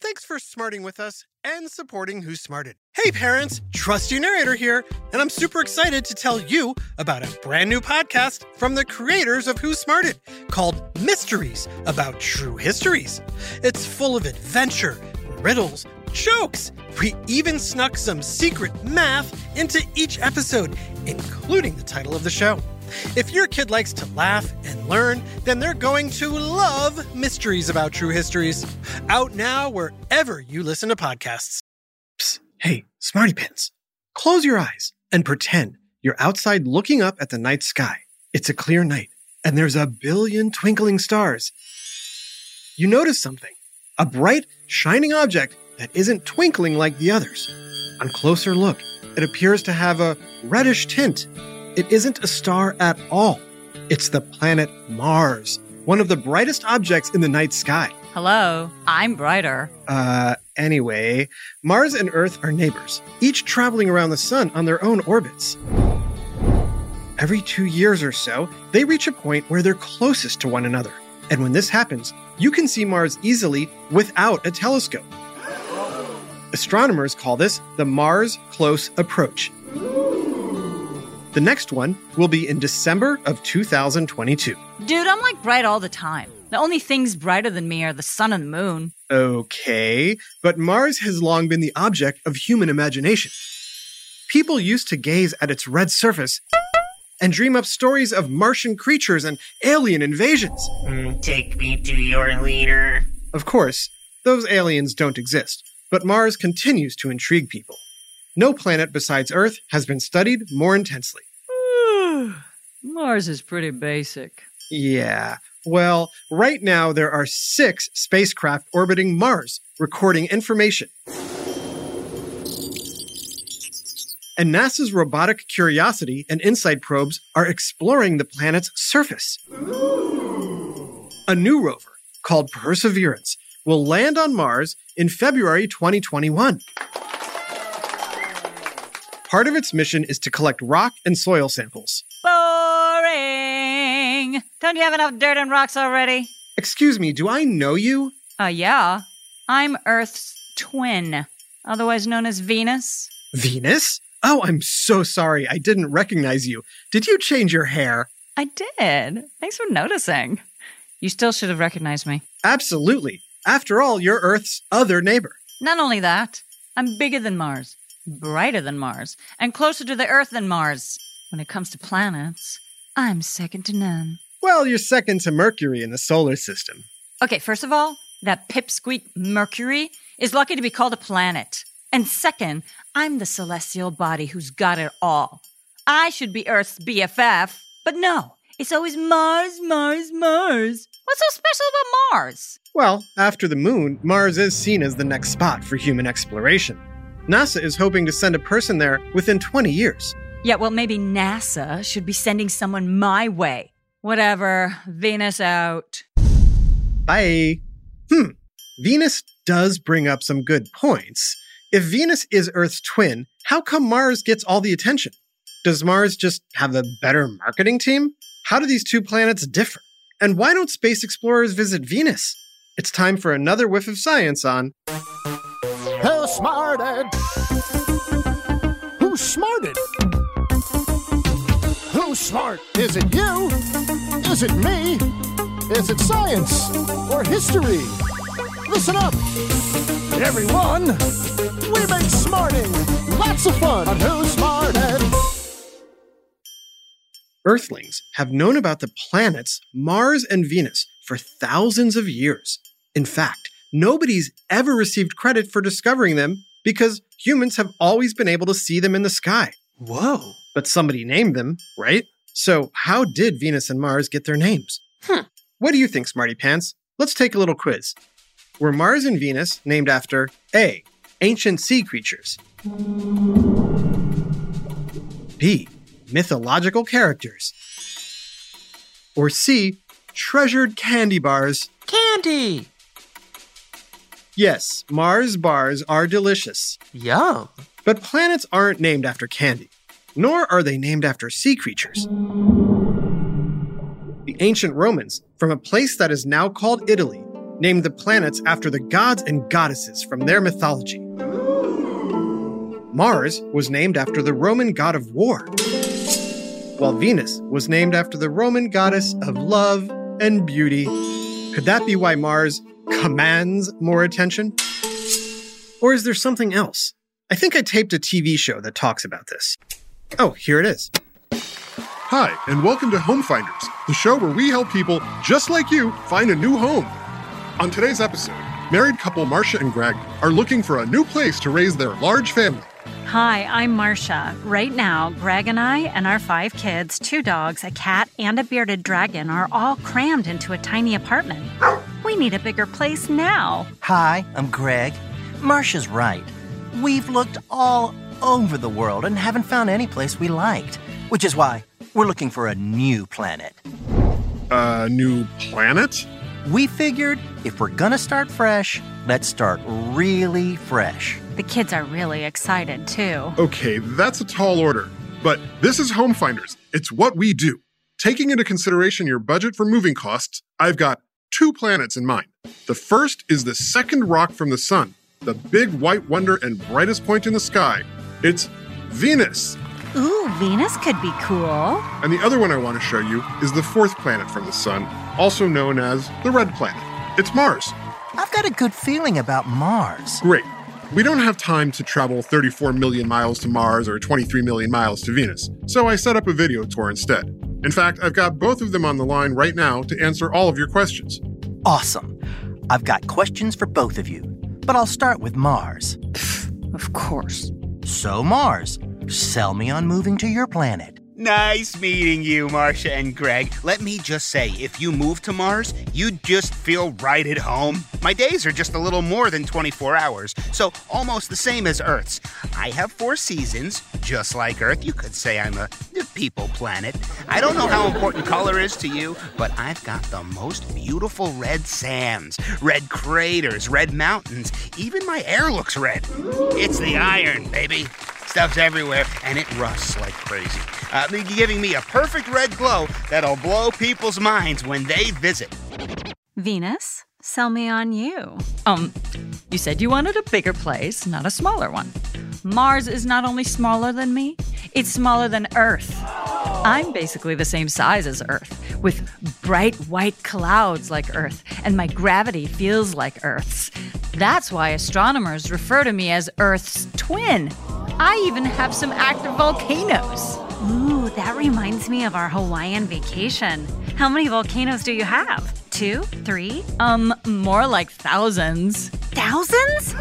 Thanks for smarting with us and supporting Who Smarted. Hey parents, Trusty Narrator here, and I'm super excited to tell you about a brand new podcast from the creators of Who Smarted called Mysteries About True Histories. It's full of adventure, riddles, jokes. We even snuck some secret math into each episode, including the title of the show. If your kid likes to laugh and learn, then they're going to love Mysteries About True Histories. Out now wherever you listen to podcasts. Psst, hey, Smarty Pants, close your eyes and pretend you're outside looking up at the night sky. It's a clear night, and there's a billion twinkling stars. You notice something a bright, shining object that isn't twinkling like the others. On closer look, it appears to have a reddish tint it isn't a star at all. It's the planet Mars, one of the brightest objects in the night sky. Hello, I'm brighter. Uh, anyway, Mars and Earth are neighbors, each traveling around the sun on their own orbits. Every two years or so, they reach a point where they're closest to one another. And when this happens, you can see Mars easily without a telescope. Astronomers call this the Mars Close Approach. The next one will be in December of 2022. Dude, I'm like bright all the time. The only things brighter than me are the sun and the moon. Okay, but Mars has long been the object of human imagination. People used to gaze at its red surface and dream up stories of Martian creatures and alien invasions. Mm, take me to your leader. Of course, those aliens don't exist, but Mars continues to intrigue people. No planet besides Earth has been studied more intensely. Mars is pretty basic. Yeah. Well, right now there are six spacecraft orbiting Mars, recording information. And NASA's robotic Curiosity and InSight probes are exploring the planet's surface. A new rover called Perseverance will land on Mars in February 2021. Part of its mission is to collect rock and soil samples. Boring! Don't you have enough dirt and rocks already? Excuse me, do I know you? Uh, yeah. I'm Earth's twin, otherwise known as Venus. Venus? Oh, I'm so sorry. I didn't recognize you. Did you change your hair? I did. Thanks for noticing. You still should have recognized me. Absolutely. After all, you're Earth's other neighbor. Not only that, I'm bigger than Mars brighter than Mars, and closer to the Earth than Mars. When it comes to planets, I'm second to none. Well, you're second to Mercury in the solar system. Okay, first of all, that pipsqueak Mercury is lucky to be called a planet. And second, I'm the celestial body who's got it all. I should be Earth's BFF, but no, it's always Mars, Mars, Mars. What's so special about Mars? Well, after the moon, Mars is seen as the next spot for human exploration. NASA is hoping to send a person there within 20 years. Yeah, well, maybe NASA should be sending someone my way. Whatever. Venus out. Bye. Hmm. Venus does bring up some good points. If Venus is Earth's twin, how come Mars gets all the attention? Does Mars just have a better marketing team? How do these two planets differ? And why don't space explorers visit Venus? It's time for another whiff of science on smarted? Who smarted? Who's smart? Is it you? Is it me? Is it science or history? Listen up, everyone. We make smarting lots of fun on Who Smarted. Earthlings have known about the planets Mars and Venus for thousands of years. In fact, nobody's ever received credit for discovering them because humans have always been able to see them in the sky. Whoa. But somebody named them, right? So, how did Venus and Mars get their names? Hmm. What do you think, Smarty Pants? Let's take a little quiz. Were Mars and Venus named after A. Ancient sea creatures? B. Mythological characters? Or C. Treasured candy bars? Candy. Yes, Mars bars are delicious. Yum. But planets aren't named after candy, nor are they named after sea creatures. The ancient Romans, from a place that is now called Italy, named the planets after the gods and goddesses from their mythology. Mars was named after the Roman god of war, while Venus was named after the Roman goddess of love and beauty. Could that be why Mars commands more attention? Or is there something else? I think I taped a TV show that talks about this. Oh, here it is. Hi, and welcome to Home Finders, the show where we help people just like you find a new home. On today's episode, married couple Marcia and Greg are looking for a new place to raise their large family. Hi, I'm Marcia. Right now, Greg and I and our five kids, two dogs, a cat, and a bearded dragon are all crammed into a tiny apartment. We need a bigger place now. Hi, I'm Greg. Marcia's right. We've looked all over the world and haven't found any place we liked, which is why we're looking for a new planet. A new planet? We figured if we're gonna start fresh, let's start really fresh. The kids are really excited, too. Okay, that's a tall order. But this is Home Finders. It's what we do. Taking into consideration your budget for moving costs, I've got two planets in mind. The first is the second rock from the sun, the big white wonder and brightest point in the sky. It's Venus. Ooh, Venus could be cool. And the other one I want to show you is the fourth planet from the sun, also known as the red planet. It's Mars. I've got a good feeling about Mars. Great. We don't have time to travel 34 million miles to Mars or 23 million miles to Venus, so I set up a video tour instead. In fact, I've got both of them on the line right now to answer all of your questions. Awesome. I've got questions for both of you, but I'll start with Mars. Of course. So, Mars, sell me on moving to your planet. Nice meeting you, Marcia and Greg. Let me just say, if you move to Mars, you'd just feel right at home. My days are just a little more than 24 hours, so almost the same as Earth's. I have four seasons, just like Earth. You could say I'm a people planet. I don't know how important color is to you, but I've got the most beautiful red sands, red craters, red mountains. Even my air looks red. It's the iron, baby. Stuff's everywhere, and it rusts like crazy, uh, giving me a perfect red glow that'll blow people's minds when they visit. Venus, sell me on you. Um, you said you wanted a bigger place, not a smaller one. Mars is not only smaller than me, it's smaller than Earth. I'm basically the same size as Earth, with bright white clouds like Earth, and my gravity feels like Earth's. That's why astronomers refer to me as Earth's twin. I even have some active volcanoes. Ooh, that reminds me of our Hawaiian vacation. How many volcanoes do you have? Two? Three? Um, more like thousands. Thousands?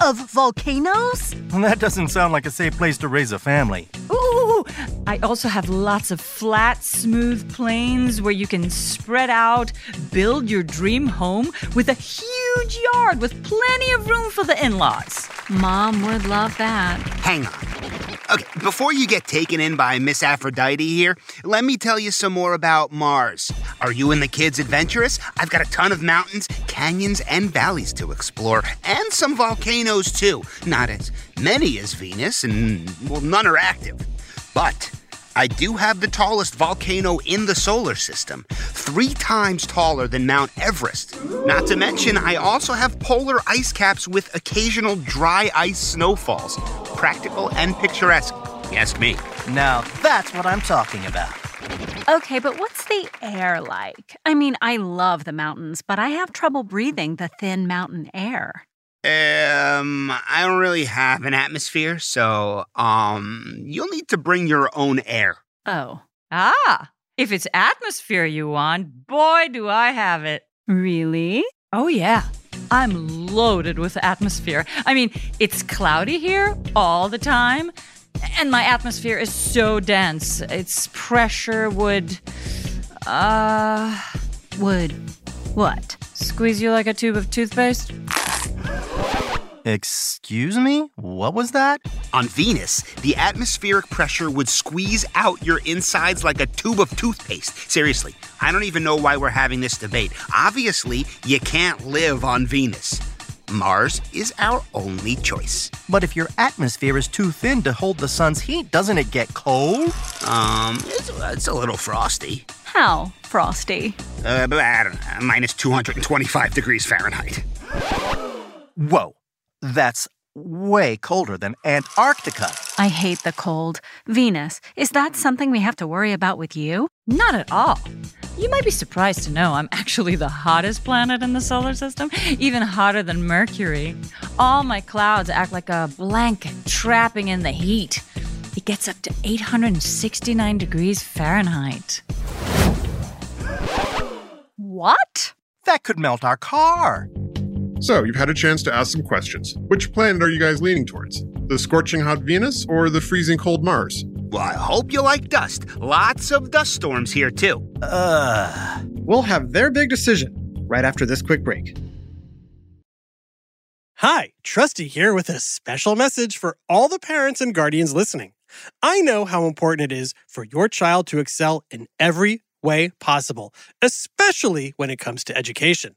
Of volcanoes? That doesn't sound like a safe place to raise a family. Ooh, I also have lots of flat, smooth plains where you can spread out, build your dream home with a huge yard with plenty of room for the in laws. Mom would love that. Hang on. Okay, before you get taken in by Miss Aphrodite here, let me tell you some more about Mars. Are you and the kids adventurous? I've got a ton of mountains, canyons, and valleys to explore, and some volcanoes too. Not as many as Venus, and well, none are active. But I do have the tallest volcano in the solar system, three times taller than Mount Everest. Not to mention, I also have polar ice caps with occasional dry ice snowfalls. Practical and picturesque. Ask me. Now, that's what I'm talking about. Okay, but what's the air like? I mean, I love the mountains, but I have trouble breathing the thin mountain air. Um, I don't really have an atmosphere, so um, you'll need to bring your own air. Oh, Ah, if it's atmosphere you want, boy, do I have it. Really? Oh, yeah. I'm loaded with atmosphere. I mean, it's cloudy here all the time, and my atmosphere is so dense. Its pressure would. Uh. Would what? Squeeze you like a tube of toothpaste? Excuse me? What was that? On Venus, the atmospheric pressure would squeeze out your insides like a tube of toothpaste. Seriously, I don't even know why we're having this debate. Obviously, you can't live on Venus. Mars is our only choice. But if your atmosphere is too thin to hold the sun's heat, doesn't it get cold? Um, it's, it's a little frosty. How, Frosty? Uh, I don't know, minus 225 degrees Fahrenheit. Whoa, that's way colder than Antarctica. I hate the cold. Venus, is that something we have to worry about with you? Not at all. You might be surprised to know I'm actually the hottest planet in the solar system, even hotter than Mercury. All my clouds act like a blanket trapping in the heat. It gets up to 869 degrees Fahrenheit. What? That could melt our car. So, you've had a chance to ask some questions. Which planet are you guys leaning towards? The scorching hot Venus or the freezing cold Mars? Well, I hope you like dust. Lots of dust storms here, too. Ugh. We'll have their big decision right after this quick break. Hi, Trusty here with a special message for all the parents and guardians listening. I know how important it is for your child to excel in every way possible, especially when it comes to education.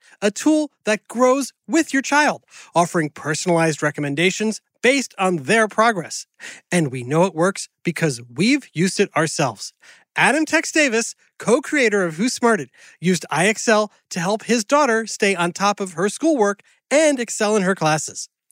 a tool that grows with your child, offering personalized recommendations based on their progress. And we know it works because we've used it ourselves. Adam Tex Davis, co creator of Who Smarted, used IXL to help his daughter stay on top of her schoolwork and excel in her classes.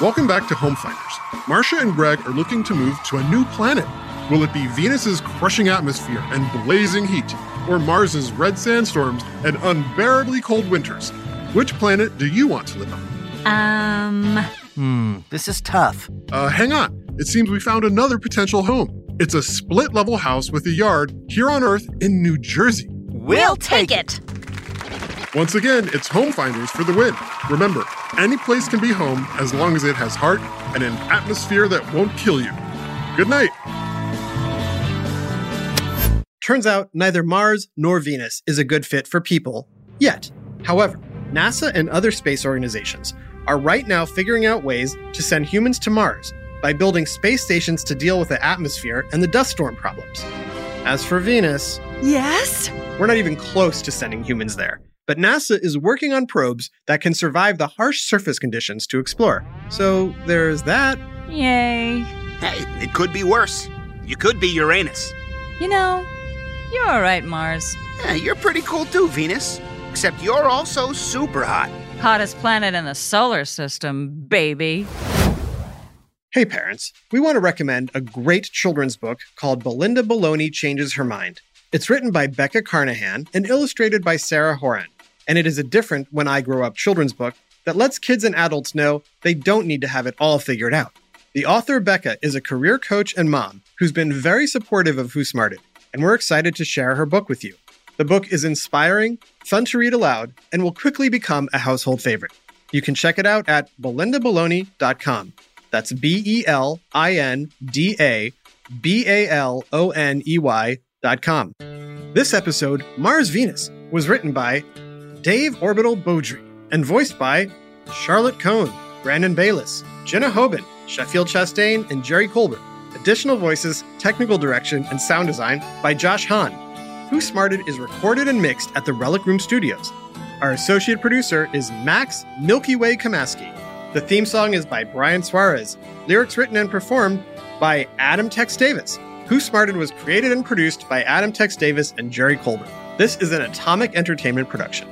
Welcome back to Home Finders. Marcia and Greg are looking to move to a new planet. Will it be Venus's crushing atmosphere and blazing heat, or Mars's red sandstorms and unbearably cold winters? Which planet do you want to live on? Um, Hmm, this is tough. Uh, hang on. It seems we found another potential home. It's a split level house with a yard here on Earth in New Jersey. We'll take it. Once again, it's Home Finders for the win. Remember, any place can be home as long as it has heart and an atmosphere that won't kill you. Good night. Turns out neither Mars nor Venus is a good fit for people yet. However, NASA and other space organizations are right now figuring out ways to send humans to Mars by building space stations to deal with the atmosphere and the dust storm problems. As for Venus, Yes? we're not even close to sending humans there. But NASA is working on probes that can survive the harsh surface conditions to explore. So there's that. Yay. Hey, it could be worse. You could be Uranus. You know, you're all right, Mars. Yeah, you're pretty cool too, Venus. Except you're also super hot. Hottest planet in the solar system, baby. Hey, parents, we want to recommend a great children's book called Belinda Baloney Changes Her Mind. It's written by Becca Carnahan and illustrated by Sarah Horan. And it is a different When I Grow Up children's book that lets kids and adults know they don't need to have it all figured out. The author, Becca, is a career coach and mom who's been very supportive of Who Smarted, and we're excited to share her book with you. The book is inspiring, fun to read aloud, and will quickly become a household favorite. You can check it out at belindabaloney.com. That's B E L I N D A B A L O N E Y dot com. This episode, Mars Venus, was written by Dave Orbital Beaudry and voiced by Charlotte Cohn, Brandon Bayless, Jenna Hoban, Sheffield Chastain, and Jerry Colbert. Additional voices, technical direction, and sound design by Josh Hahn. Who Smarted is recorded and mixed at the Relic Room Studios. Our associate producer is Max Milky Way Kamaski. The theme song is by Brian Suarez. Lyrics written and performed by Adam Tex Davis. Who Smarted was created and produced by Adam Tex Davis and Jerry Colbert. This is an Atomic Entertainment production.